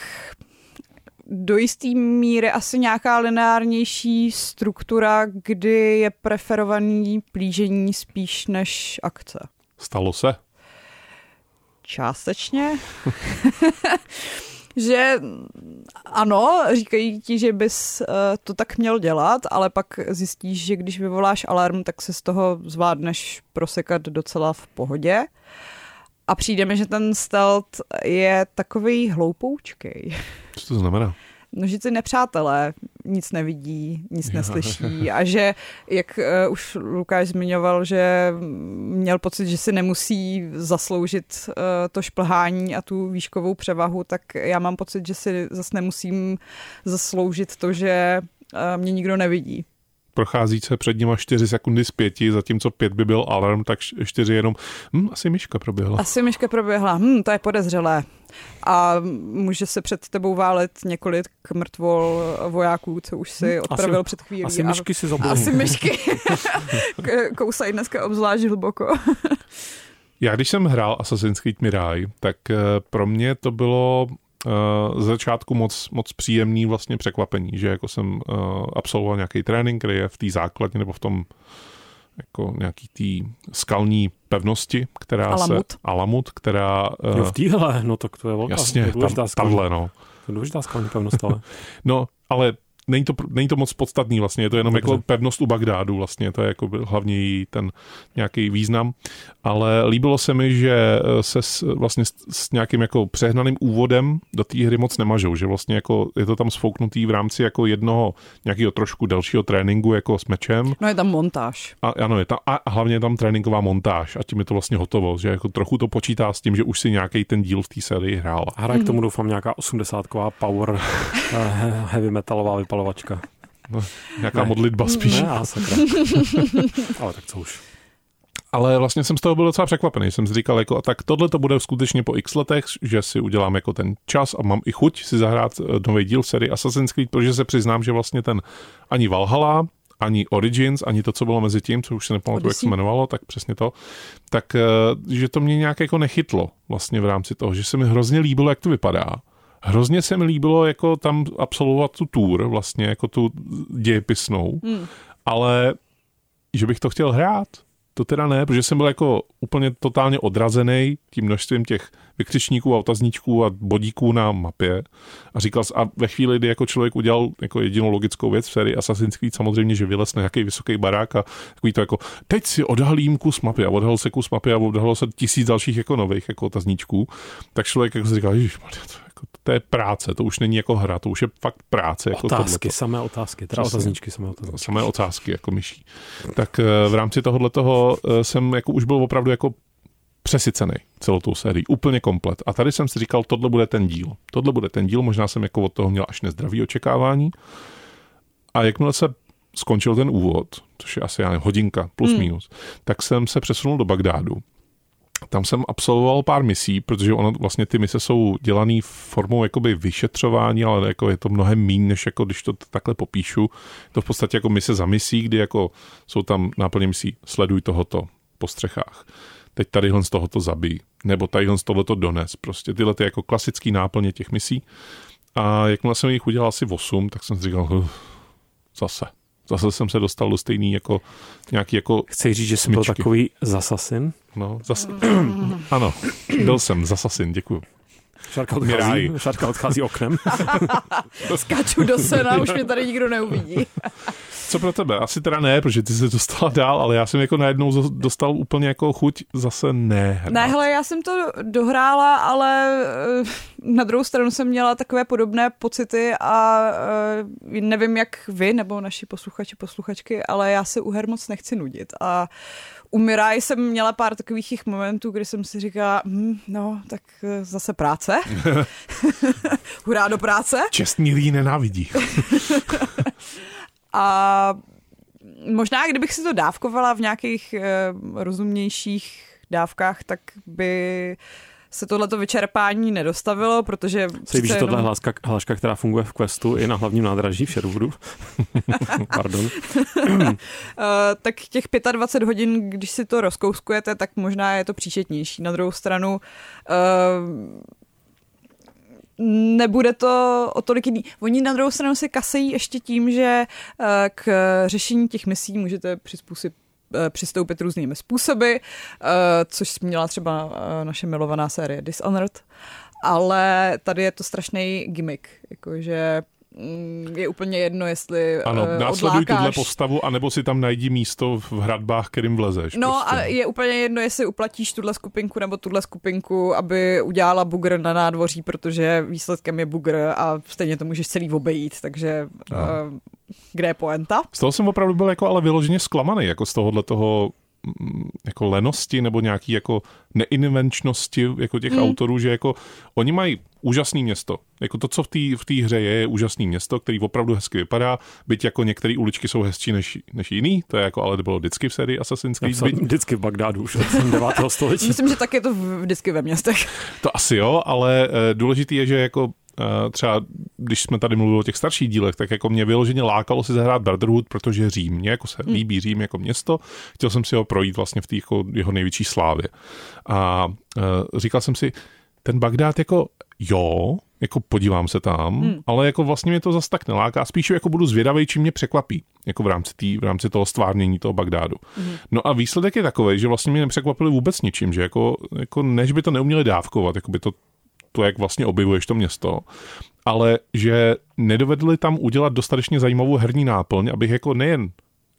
do jisté míry asi nějaká lineárnější struktura, kdy je preferovaný plížení spíš než akce. Stalo se? Částečně. [LAUGHS] že ano, říkají ti, že bys uh, to tak měl dělat, ale pak zjistíš, že když vyvoláš alarm, tak se z toho zvládneš prosekat docela v pohodě. A přijde mi, že ten stealth je takový hloupoučkej. Co to znamená? No, že ty nepřátelé nic nevidí, nic neslyší a že, jak uh, už Lukáš zmiňoval, že měl pocit, že si nemusí zasloužit uh, to šplhání a tu výškovou převahu, tak já mám pocit, že si zase nemusím zasloužit to, že uh, mě nikdo nevidí prochází se před nima 4 sekundy z 5, zatímco 5 by byl alarm, tak 4 jenom, hm, asi myška proběhla. Asi myška proběhla, hm, to je podezřelé. A může se před tebou válet několik mrtvol vojáků, co už si hm, odpravil asi, před chvílí. Asi myšky si zabolí. Asi myšky. [LAUGHS] Kousají dneska obzvlášť hluboko. Já když jsem hrál Assassin's Creed Mirai, tak eh, pro mě to bylo z začátku moc, moc příjemný vlastně překvapení, že jako jsem uh, absolvoval nějaký trénink, který je v té základně nebo v tom jako nějaký té skalní pevnosti, která Alamut. se... Alamut. která... Uh, jo, v téhle, no tak to je velká. Jasně, tam, tamhle, no. To je důležitá skalní pevnost, ale... [LAUGHS] no, ale není to, není to moc podstatný vlastně, je to jenom Dobře. jako pevnost u Bagdádu vlastně, to je jako hlavně ten nějaký význam, ale líbilo se mi, že eh, se s, vlastně s, s nějakým jako přehnaným úvodem do té hry moc nemažou, že vlastně jako je to tam sfouknutý v rámci jako jednoho nějakého trošku dalšího tréninku jako s mečem. No je tam montáž. A, ano, je tam, a hlavně je tam tréninková montáž a tím je to vlastně hotovo, že jako trochu to počítá s tím, že už si nějaký ten díl v té sérii hrál. Hraje k tomu mhm. doufám nějaká 80 power [LAUGHS] eh, heavy metalová vypalovačka. No, nějaká ne. modlitba spíš. Ne, [LAUGHS] Ale tak co už. Ale vlastně jsem z toho byl docela překvapený. Jsem si říkal, jako, tak tohle to bude skutečně po x letech, že si udělám jako ten čas a mám i chuť si zahrát eh, nový díl série Assassin's Creed, protože se přiznám, že vlastně ten ani Valhalla, ani Origins, ani to, co bylo mezi tím, co už se nepamatuju, jak se jmenovalo, tak přesně to, tak eh, že to mě nějak jako nechytlo vlastně v rámci toho, že se mi hrozně líbilo, jak to vypadá Hrozně se mi líbilo jako tam absolvovat tu tour, vlastně jako tu dějepisnou, hmm. ale že bych to chtěl hrát, to teda ne, protože jsem byl jako úplně totálně odrazený tím množstvím těch vykřičníků a otazníčků a bodíků na mapě. A říkal a ve chvíli, kdy jako člověk udělal jako jedinou logickou věc v sérii Assassin's Creed, samozřejmě, že vylez na nějaký vysoký barák a takový to jako teď si odhalím kus mapy. A odhalil se kus mapy a odhalilo se tisíc dalších jako nových jako otazníčků, tak člověk jako říkal, že to to je práce, to už není jako hra, to už je fakt práce. Jako otázky, tohleto. samé otázky, teda otazníčky, samé otázky. Samé otázky, jako myší. Tak eh, v rámci tohohle toho eh, jsem jako už byl opravdu jako přesycený celou tou sérií, úplně komplet. A tady jsem si říkal, tohle bude ten díl. Tohle bude ten díl, možná jsem jako od toho měl až nezdravý očekávání. A jakmile se skončil ten úvod, což je asi já nevím, hodinka plus hmm. minus, tak jsem se přesunul do Bagdádu. Tam jsem absolvoval pár misí, protože ono vlastně ty mise jsou dělané formou jakoby vyšetřování, ale jako je to mnohem méně, než jako když to takhle popíšu. To v podstatě jako mise za misí, kdy jako jsou tam náplně misí sleduj tohoto po střechách. Teď tadyhle z tohoto zabij, nebo tadyhle z tohoto dones. Prostě tyhle ty jako klasický náplně těch misí. A jakmile jsem jich udělal asi 8, tak jsem si říkal, zase Zase jsem se dostal do stejný jako nějaký jako Chci říct, že jsem byl takový zasasin? No, zas... [CLEARS THROAT] ano, byl jsem zasasin, děkuji. Šarka odchází, Šarka odchází oknem. [LAUGHS] Skáču do sena, už mě tady nikdo neuvidí. [LAUGHS] Co pro tebe? Asi teda ne, protože ty se dostala dál, ale já jsem jako najednou dostal úplně jako chuť zase ne. Hrát. Ne, hele, já jsem to dohrála, ale eh, na druhou stranu jsem měla takové podobné pocity a eh, nevím, jak vy nebo naši posluchači, posluchačky, ale já se u her moc nechci nudit a u Mirai jsem měla pár takových momentů, kdy jsem si říkala, hm, no, tak eh, zase práce. [LAUGHS] Hurá do práce. Čestný lidi nenávidí. [LAUGHS] A možná, kdybych si to dávkovala v nějakých e, rozumnějších dávkách, tak by se tohleto vyčerpání nedostavilo, protože... Se víš, že tohle je hlaska, hlaška, která funguje v Questu i na hlavním nádraží v Sherwoodu? [LAUGHS] Pardon. uh, tak těch 25 hodin, když si to rozkouskujete, tak možná je to příčetnější. Na druhou stranu uh, nebude to o tolik jiný. Oni na druhou stranu se kasejí ještě tím, že eh, k řešení těch misí můžete přizpůsobit eh, přistoupit různými způsoby, eh, což měla třeba naše milovaná série Dishonored, ale tady je to strašný gimmick, jakože je úplně jedno, jestli Ano, uh, následuj tuhle postavu, anebo si tam najdi místo v hradbách, kterým vlezeš. No prostě. a je úplně jedno, jestli uplatíš tuhle skupinku nebo tuhle skupinku, aby udělala bugr na nádvoří, protože výsledkem je bugr a stejně to můžeš celý obejít, takže uh, kde je poenta? Z toho jsem opravdu byl jako ale vyloženě zklamaný, jako z tohohle toho Mm, jako lenosti nebo nějaký jako neinvenčnosti jako těch hmm. autorů, že jako oni mají úžasné město. Jako to, co v té v tý hře je, je úžasné město, který opravdu hezky vypadá, byť jako některé uličky jsou hezčí než, než jiný, to je jako ale bylo vždycky v sérii Assassin's Creed. Byť... Vždycky v Bagdádu už od [LAUGHS] 9. století. Myslím, že tak je to vždycky ve městech. To asi jo, ale e, důležitý je, že jako Eh, třeba když jsme tady mluvili o těch starších dílech, tak jako mě vyloženě lákalo si zahrát Brotherhood, protože Řím, mě jako se hmm. líbí Řím jako město, chtěl jsem si ho projít vlastně v té jako jeho největší slávě. A uh, říkal jsem si, ten Bagdád jako jo, jako podívám se tam, hmm. ale jako vlastně mě to zase tak neláká, spíš jako budu zvědavý, čím mě překvapí, jako v rámci, tý, v rámci toho stvárnění toho Bagdádu. Hmm. No a výsledek je takový, že vlastně mě nepřekvapili vůbec ničím, že jako, jako než by to neuměli dávkovat, jako by to to, jak vlastně objevuješ to město, ale že nedovedli tam udělat dostatečně zajímavou herní náplň, abych jako nejen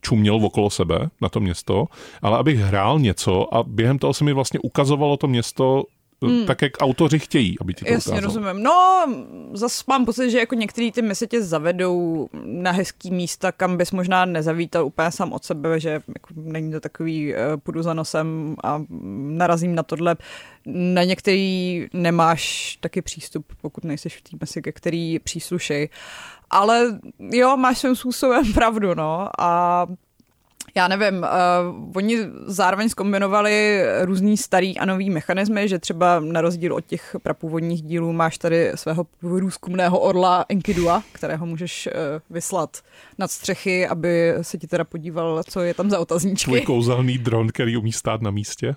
čuměl okolo sebe na to město, ale abych hrál něco a během toho se mi vlastně ukazovalo to město hmm. tak, jak autoři chtějí, aby ti to Jasně, ukázal. rozumím. No, zase mám pocit, že jako některý ty mise tě zavedou na hezký místa, kam bys možná nezavítal úplně sám od sebe, že jako není to takový uh, půjdu za nosem a narazím na tohle. Na některý nemáš taky přístup, pokud nejsi v té misi, ke který příslušej. Ale jo, máš svým způsobem pravdu, no. A já nevím, uh, oni zároveň zkombinovali různý starý a nový mechanismy, že třeba na rozdíl od těch prapůvodních dílů máš tady svého průzkumného orla Enkidua, kterého můžeš uh, vyslat nad střechy, aby se ti teda podíval, co je tam za otazníčky. Tvůj kouzelný dron, který umí stát na místě.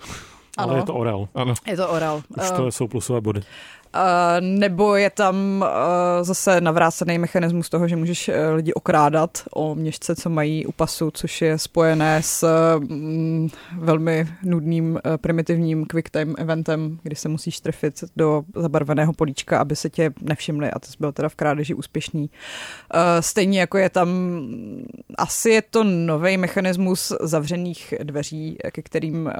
Ano. Ale je to orel. Ano. Je to orel. Už to jsou plusové body. Nebo je tam uh, zase navrácený mechanismus toho, že můžeš uh, lidi okrádat o měšce, co mají u pasu, což je spojené s um, velmi nudným uh, primitivním quick time eventem, kdy se musíš trefit do zabarveného políčka, aby se tě nevšimli a to byl teda v krádeži úspěšný. Stejně jako je tam asi je to nový mechanismus zavřených dveří, ke kterým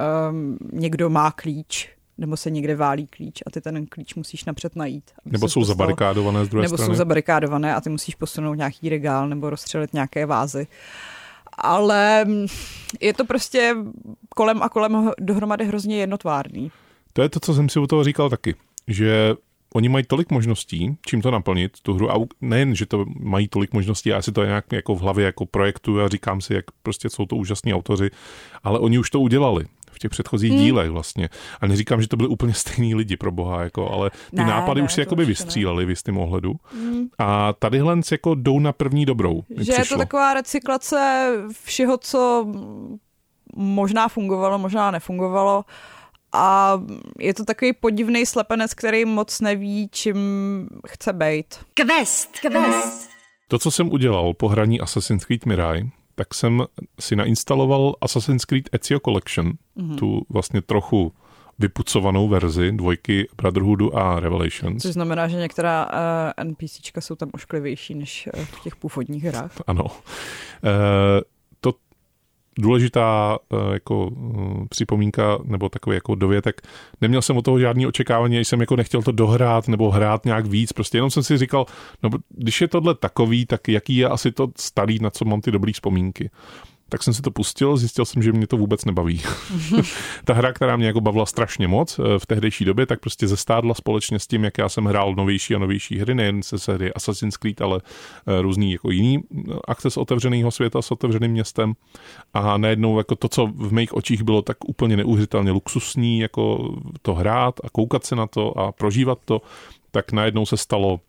někdo má klíč, nebo se někde válí klíč a ty ten klíč musíš napřed najít. Nebo jsou dostal, zabarikádované z druhé nebo strany. Nebo jsou zabarikádované a ty musíš posunout nějaký regál nebo rozstřelit nějaké vázy. Ale je to prostě kolem a kolem dohromady hrozně jednotvárný. To je to, co jsem si u toho říkal taky, že oni mají tolik možností, čím to naplnit, tu hru, a nejen, že to mají tolik možností, já si to nějak jako v hlavě jako projektu a říkám si, jak prostě jsou to úžasní autoři, ale oni už to udělali v těch předchozích hmm. dílech vlastně. A neříkám, že to byli úplně [LAUGHS] stejní lidi pro boha, jako, ale ty ne, nápady ne, už si jakoby vystříleli ne. v jistém ohledu. Hmm. A tadyhle jako jdou na první dobrou. Že přišlo. je to taková recyklace všeho, co možná fungovalo, možná nefungovalo a je to takový podivný slepenec, který moc neví, čím chce být. Quest, quest. To, co jsem udělal po hraní Assassin's Creed Mirai, tak jsem si nainstaloval Assassin's Creed Ezio Collection, mm-hmm. tu vlastně trochu vypucovanou verzi dvojky Brotherhoodu a Revelations. Což znamená, že některá uh, NPCčka jsou tam ošklivější než uh, v těch původních hrách. Ano. Uh, důležitá uh, jako uh, připomínka nebo takový jako dovětek. Neměl jsem od toho žádný očekávání, jsem jako nechtěl to dohrát nebo hrát nějak víc. Prostě jenom jsem si říkal, no když je tohle takový, tak jaký je asi to starý, na co mám ty dobré vzpomínky tak jsem si to pustil, zjistil jsem, že mě to vůbec nebaví. [LAUGHS] Ta hra, která mě jako bavila strašně moc eh, v tehdejší době, tak prostě zestádla společně s tím, jak já jsem hrál novější a novější hry, nejen se série Assassin's Creed, ale eh, různý jako jiný eh, akce z otevřeného světa s otevřeným městem. A najednou jako to, co v mých očích bylo tak úplně neuvěřitelně luxusní, jako to hrát a koukat se na to a prožívat to, tak najednou se stalo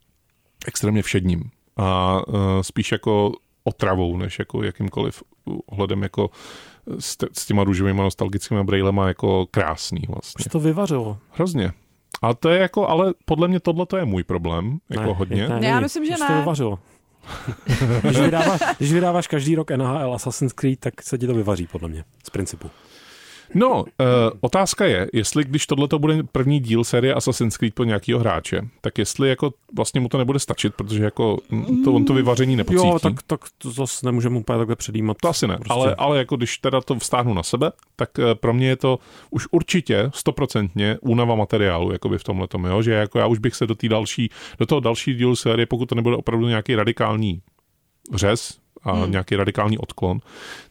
extrémně všedním. A spíš jako otravou, než jako jakýmkoliv ohledem jako s, s těma růžovými nostalgickými brejlema jako krásný vlastně. Už to vyvařilo. Hrozně. A to je jako, ale podle mě tohle to je můj problém, jako ne, hodně. Ne, Já myslím, že Už ne. to vyvařilo. [LAUGHS] když, vydáváš, když vydáváš každý rok NHL Assassin's Creed, tak se ti to vyvaří, podle mě, z principu. No, uh, otázka je, jestli když tohle to bude první díl série Assassin's Creed pro nějakého hráče, tak jestli jako vlastně mu to nebude stačit, protože jako to, on to vyvaření nepocítí. Jo, tak, tak to zase nemůžeme úplně takhle předjímat. To asi ne, prostě. ale, ale jako když teda to vstáhnu na sebe, tak uh, pro mě je to už určitě stoprocentně únava materiálu, jako by v tomhle tom, jo, že jako já už bych se do, tý další, do toho další dílu série, pokud to nebude opravdu nějaký radikální řez, a hmm. nějaký radikální odklon,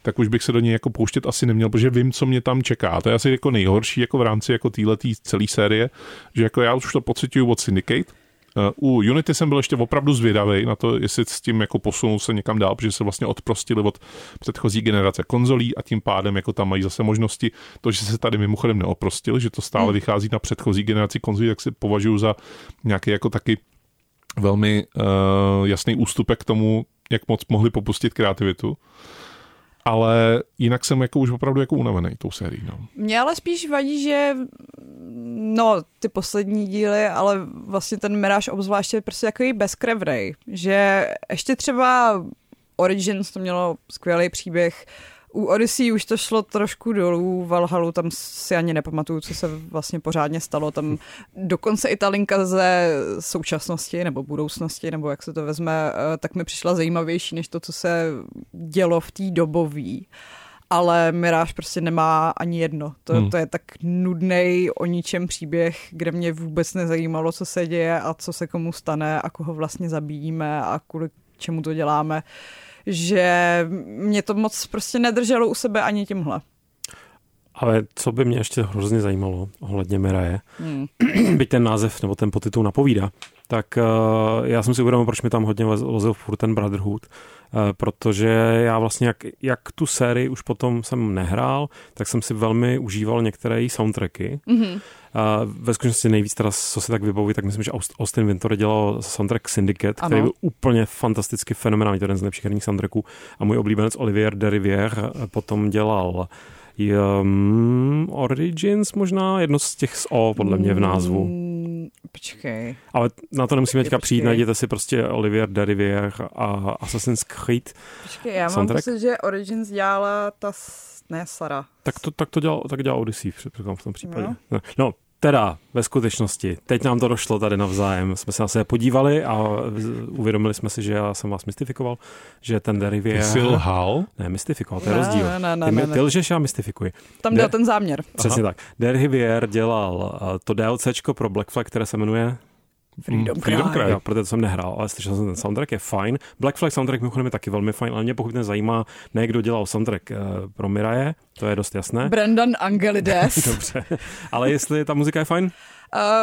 tak už bych se do něj jako pouštět asi neměl, protože vím, co mě tam čeká. To je asi jako nejhorší jako v rámci jako téhletý celé série, že jako já už to pocituju od Syndicate, Uh, u Unity jsem byl ještě opravdu zvědavý na to, jestli s tím jako posunou se někam dál, protože se vlastně odprostili od předchozí generace konzolí a tím pádem jako tam mají zase možnosti. To, že se tady mimochodem neoprostili, že to stále hmm. vychází na předchozí generaci konzolí, tak si považuji za nějaký jako taky velmi uh, jasný ústupek k tomu, jak moc mohli popustit kreativitu. Ale jinak jsem jako už opravdu jako unavený tou sérií. No. Mně ale spíš vadí, že no, ty poslední díly, ale vlastně ten Mirage obzvláště je prostě takový bezkrevnej, že ještě třeba Origins to mělo skvělý příběh, u Odyssey už to šlo trošku dolů, Valhalu tam si ani nepamatuju, co se vlastně pořádně stalo. Tam [LAUGHS] dokonce i ta linka ze současnosti nebo budoucnosti, nebo jak se to vezme, eh, tak mi přišla zajímavější než to, co se dělo v té dobový ale Miráž prostě nemá ani jedno. To, hmm. to je tak nudný o ničem příběh, kde mě vůbec nezajímalo, co se děje a co se komu stane a koho vlastně zabíjíme a kvůli čemu to děláme. Uh, že mě to moc prostě nedrželo u sebe ani tímhle. Ale co by mě ještě hrozně zajímalo ohledně Miraje, hmm. [CLEARS THROAT] byť ten název nebo ten podtitul napovídá, tak uh, já jsem si uvědomil, proč mi tam hodně lezl furt ten Brotherhood, uh, protože já vlastně, jak, jak tu sérii už potom jsem nehrál, tak jsem si velmi užíval některé její soundtracky. Mm-hmm. Uh, ve skutečnosti nejvíc teda, co si tak vybavuji, tak myslím, že Austin Winter dělal soundtrack Syndicate, ano. který byl úplně fantasticky fenomenální, to je jeden z nejlepších herních soundtracků. A můj oblíbenec Olivier Derivière potom dělal um, Origins možná, jedno z těch s O, podle mě v názvu. Mm, počkej. Ale na to nemusíme teďka přijít, najděte si prostě Olivier Derivière a Assassin's Creed. Počkej, já mám pocit, že Origins dělala ta ne Sara. Tak to, tak to dělal, tak dělal Odyssey v, v tom případě. No. no, Teda, ve skutečnosti, teď nám to došlo tady navzájem. Jsme se na sebe podívali a uvědomili jsme si, že já jsem vás mystifikoval, že ten Derivier... Ty jsi lhal? Ne, mystifikoval, to je ne, rozdíl. Ne, ne, ne, ty, ne, ty lžeš, já mystifikuji. Tam byl ten záměr. Přesně Aha. tak. Derivier dělal to DLCčko pro Black Flag, které se jmenuje... Freedom, Freedom Cry. Cry. Protože to jsem nehrál, ale slyšel jsem ten soundtrack, je fajn. Black Flag soundtrack mimochodem je taky velmi fajn, ale mě pokud nezajímá, ne kdo dělal soundtrack eh, pro Miraje, to je dost jasné. Brendan Angelides. [LAUGHS] Dobře. Ale jestli ta muzika je fajn,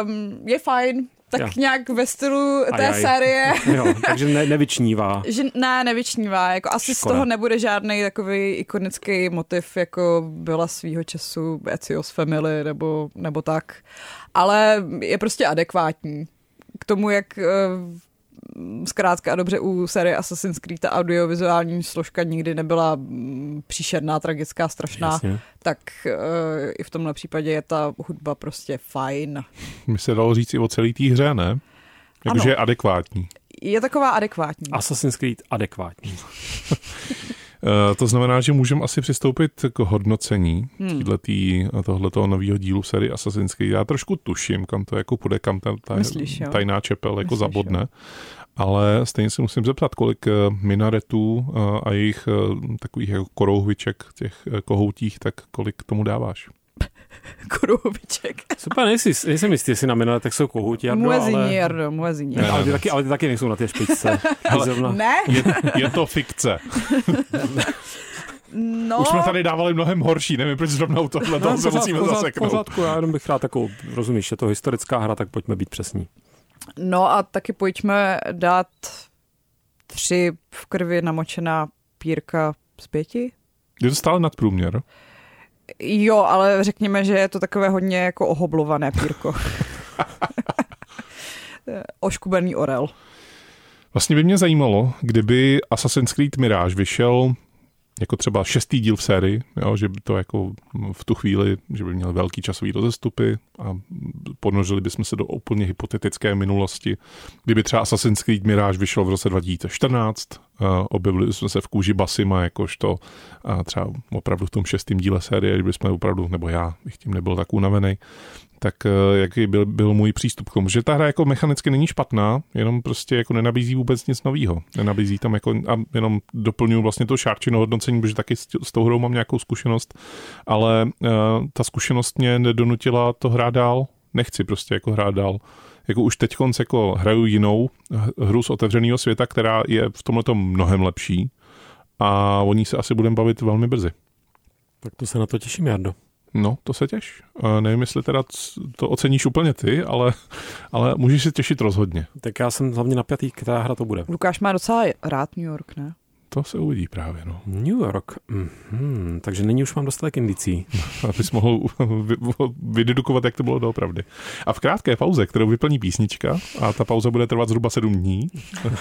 um, je fajn, tak Jo. nějak ve stylu té Ajaj. série. [LAUGHS] jo, takže ne, nevyčnívá. Že ne, nevyčnívá. Jako asi Škoda. z toho nebude žádný takový ikonický motiv, jako byla svýho času Ecios Family nebo, nebo tak. Ale je prostě adekvátní k tomu, jak eh, zkrátka a dobře u série Assassin's Creed ta audiovizuální složka nikdy nebyla mm, příšerná, tragická, strašná, Jasně. tak eh, i v tomhle případě je ta hudba prostě fajn. Mi se dalo říct i o celé té hře, ne? Jakože je adekvátní. Je taková adekvátní. Assassin's Creed adekvátní. [LAUGHS] Eh, To znamená, že můžeme asi přistoupit k hodnocení Hmm. hmm. tohoto nového dílu série Assassin's Creed. Já trošku tuším, kam to jako půjde, kam ta, ta Myslíš, jo? tajná čepel jako Myslíš, zabodne. Ale stejně se musím zeptat, kolik eh, minaretů eh, a jejich eh, takových jako korouhviček, těch eh, kohoutích, tak kolik tomu dáváš? [LAUGHS] Kruhoviček. Super, nejsi, nejsem jistý, jestli na minulých jsou kohouti, Jardo, Muezini, ale... Jardo, muezini. Ne, ale, ty taky, ale ty taky nejsou na té špičce. [LAUGHS] Ale- Zrovna. Ne? Je, je to fikce. No, Už jsme tady dávali mnohem horší, nevím, proč zrovna u tohle toho se musíme pořád, zaseknout. pořádku, já jenom bych rád takovou, rozumíš, je to historická hra, tak pojďme být přesní. no a taky pojďme dát tři v krvi namočená pírka z pěti. Je to stále nadprůměr. Jo, ale řekněme, že je to takové hodně jako ohoblované pírko. [LAUGHS] Oškubený orel. Vlastně by mě zajímalo, kdyby Assassin's Creed Mirage vyšel jako třeba šestý díl v sérii, jo, že by to jako v tu chvíli, že by měl velký časový rozestupy a ponořili bychom se do úplně hypotetické minulosti. Kdyby třeba Assassin's Creed Mirage vyšel v roce 2014, uh, objevili jsme se v kůži Basima, jakožto uh, třeba opravdu v tom šestém díle série, kdyby jsme opravdu, nebo já bych tím nebyl tak unavený, tak eh, jaký byl, byl můj přístup k tomu, že ta hra jako mechanicky není špatná, jenom prostě jako nenabízí vůbec nic nového. Nenabízí tam jako, a jenom doplňuji vlastně to šárčino hodnocení, protože taky s, s tou hrou mám nějakou zkušenost, ale uh, ta zkušenost mě nedonutila to hrát dál. Nechci prostě jako hrát dál. Jako už teď jako hraju jinou hru z otevřeného světa, která je v tomhle mnohem lepší a o ní se asi budeme bavit velmi brzy. Tak to se na to těším, Jardo. No, to se těš. Uh, nevím, jestli teda to oceníš úplně ty, ale, ale můžeš se těšit rozhodně. Tak já jsem hlavně napjatý, která hra to bude. Lukáš má docela rád New York, ne? To se uvidí právě, no. New York. Mm-hmm. Takže nyní už mám dostatek indicí. [LAUGHS] Abys mohl [LAUGHS] vy- vydedukovat, jak to bylo doopravdy. A v krátké pauze, kterou vyplní písnička, a ta pauza bude trvat zhruba sedm dní,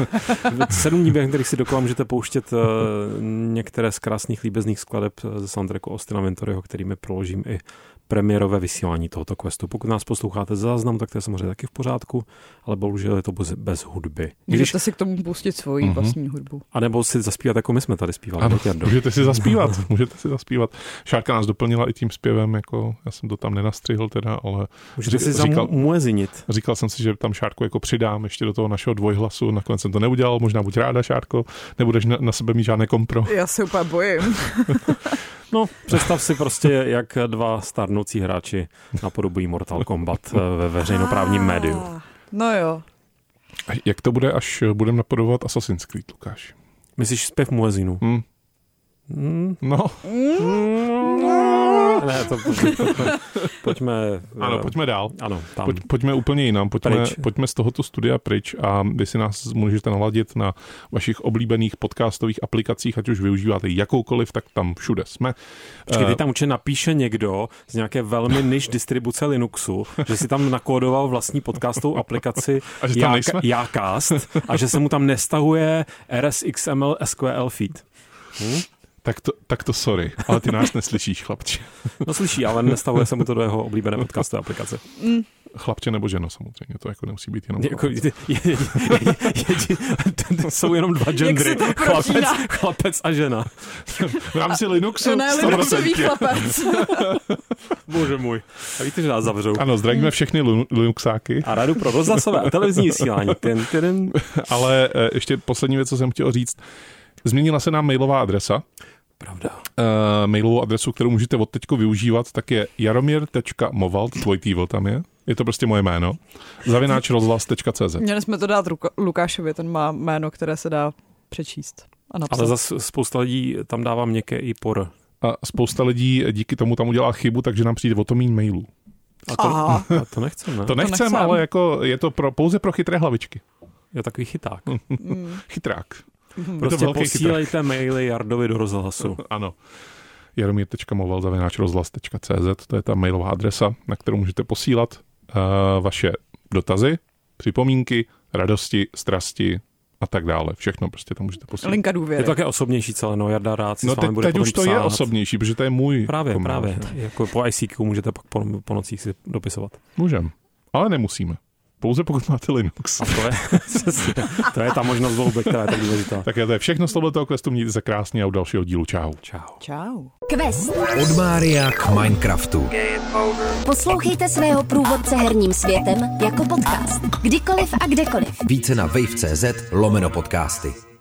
[LAUGHS] Sedm dní, během kterých si dokola můžete pouštět uh, některé z krásných líbezných skladeb ze soundtracku Austina Ventoryho, kterými proložím i premiérové vysílání tohoto questu. Pokud nás posloucháte ze záznamu, tak to je samozřejmě taky v pořádku, ale bohužel je to bez, bez hudby. Když, Můžete si k tomu pustit svoji Mhm. vlastní hudbu. a nebo si zaspívat, jako my jsme tady zpívali. ano, můžete si zaspívat, [LAUGHS] můžete si zaspívat. Šárka nás doplnila i tím zpěvem, jako já jsem to tam nenastřihl teda, ale Můžete si říkal- zamuezinit. Říkal jsem si, že tam Šárku jako přidám ještě do toho našeho dvojhlasu, nakonec jsem to neudělal, možná buď ráda, Šárko, nebudeš na, na sebe mít žádné kompro. Já se úplně bojím. [LAUGHS] No, představ si prostě, jak dva starnoucí hráči napodobují Mortal Kombat eh, ve veřejnoprávním médiu. Ah, No jo. A Jak to bude, až budeme napodobovat Assassin's Creed, Lukáš? Myslíš zpěv muezinu? Hm, Hmm. no, Ne, to pojďme, pojďme ano, eh, pojďme dál. Ano, tam. Pojď, pojďme úplně jinam, pojďme, Pryč. pojďme z tohoto studia pryč a vy si nás můžete naladit na vašich oblíbených podcastových aplikacích, ať už využíváte jakoukoliv, tak tam všude jsme. Počkej, Eh, ty tam určitě napíše někdo z nějaké velmi niž distribuce Linuxu, že si tam nakódoval vlastní podcastovou aplikaci [LAUGHS] A že tam Jáka- nejsme? Jácast a že se mu tam nestahuje RSXML SQL feed. Hm? Tak, to, tak to sorry, ale ty nás neslyšíš, chlapče. No slyší, ale nestahuje se mu to do jeho oblíbené podcastové aplikace. Chlapče nebo ženo samozřejmě, to jako nemusí být jenom Jako, je, je, je, je, jsou jenom dva gendry. Chlapec, chlapec a žena. V rámci Linuxu Ne, Linuxový 100%. chlapec. Bože můj. A víte, že nás zavřou. Ano, zdravíme všechny Linu- Linuxáky, A radu pro rozhlasové a televizní vysílání. Ten, ten, [LAUGHS] ale eh, ještě poslední věc, co jsem chtěl říct. Změnila se nám mailová adresa. Pravda. Uh, mailovou adresu, kterou můžete od teďko využívat, tak je jaromír.movalt, tvoj tývl tam je, Je to prostě moje jméno. Zavináč rozhlas.cz. Měli jsme to dát Ruka- Lukášovi, ten má jméno, které se dá přečíst a napsat. Ale zase spousta lidí tam dává měkké i por. A spousta lidí díky tomu tam udělá chybu, takže nám přijde o to méně mailů. A to, Aha. [LAUGHS] a to nechcem, ne? To nechcem, nechcem. ale jako je to pro, pouze pro chytré hlavičky. Je takový chyták. [LAUGHS] Mm. Chytrák. Prostě velký posílejte maily Jardovi do rozhlasu. [LAUGHS] Ano. jaromír.moval.cz to je ta mailová adresa, na kterou můžete posílat uh, vaše dotazy, připomínky, radosti, strasti a tak dále. Všechno prostě tam můžete posílat. Linka Je důvěry. to také osobnější celé, no Jarda rád si No s vámi teď, bude teď už to psát. je osobnější, protože to je můj Právě, komentář. právě. Jako po ICQ můžete pak po, po nocích si dopisovat. Můžem, ale nemusíme. Pouze pokud máte Linux. A to je, [LAUGHS] to je ta možnost volby, která je tak důležitá. Tak to je všechno z tohoto questu, mějte se krásně a u dalšího dílu čau. Čau. Čau. Quest. Od Mária k Minecraftu. Poslouchejte svého průvodce herním světem jako podcast. Kdykoliv a kdekoliv. Více na wave.cz lomeno podcasty.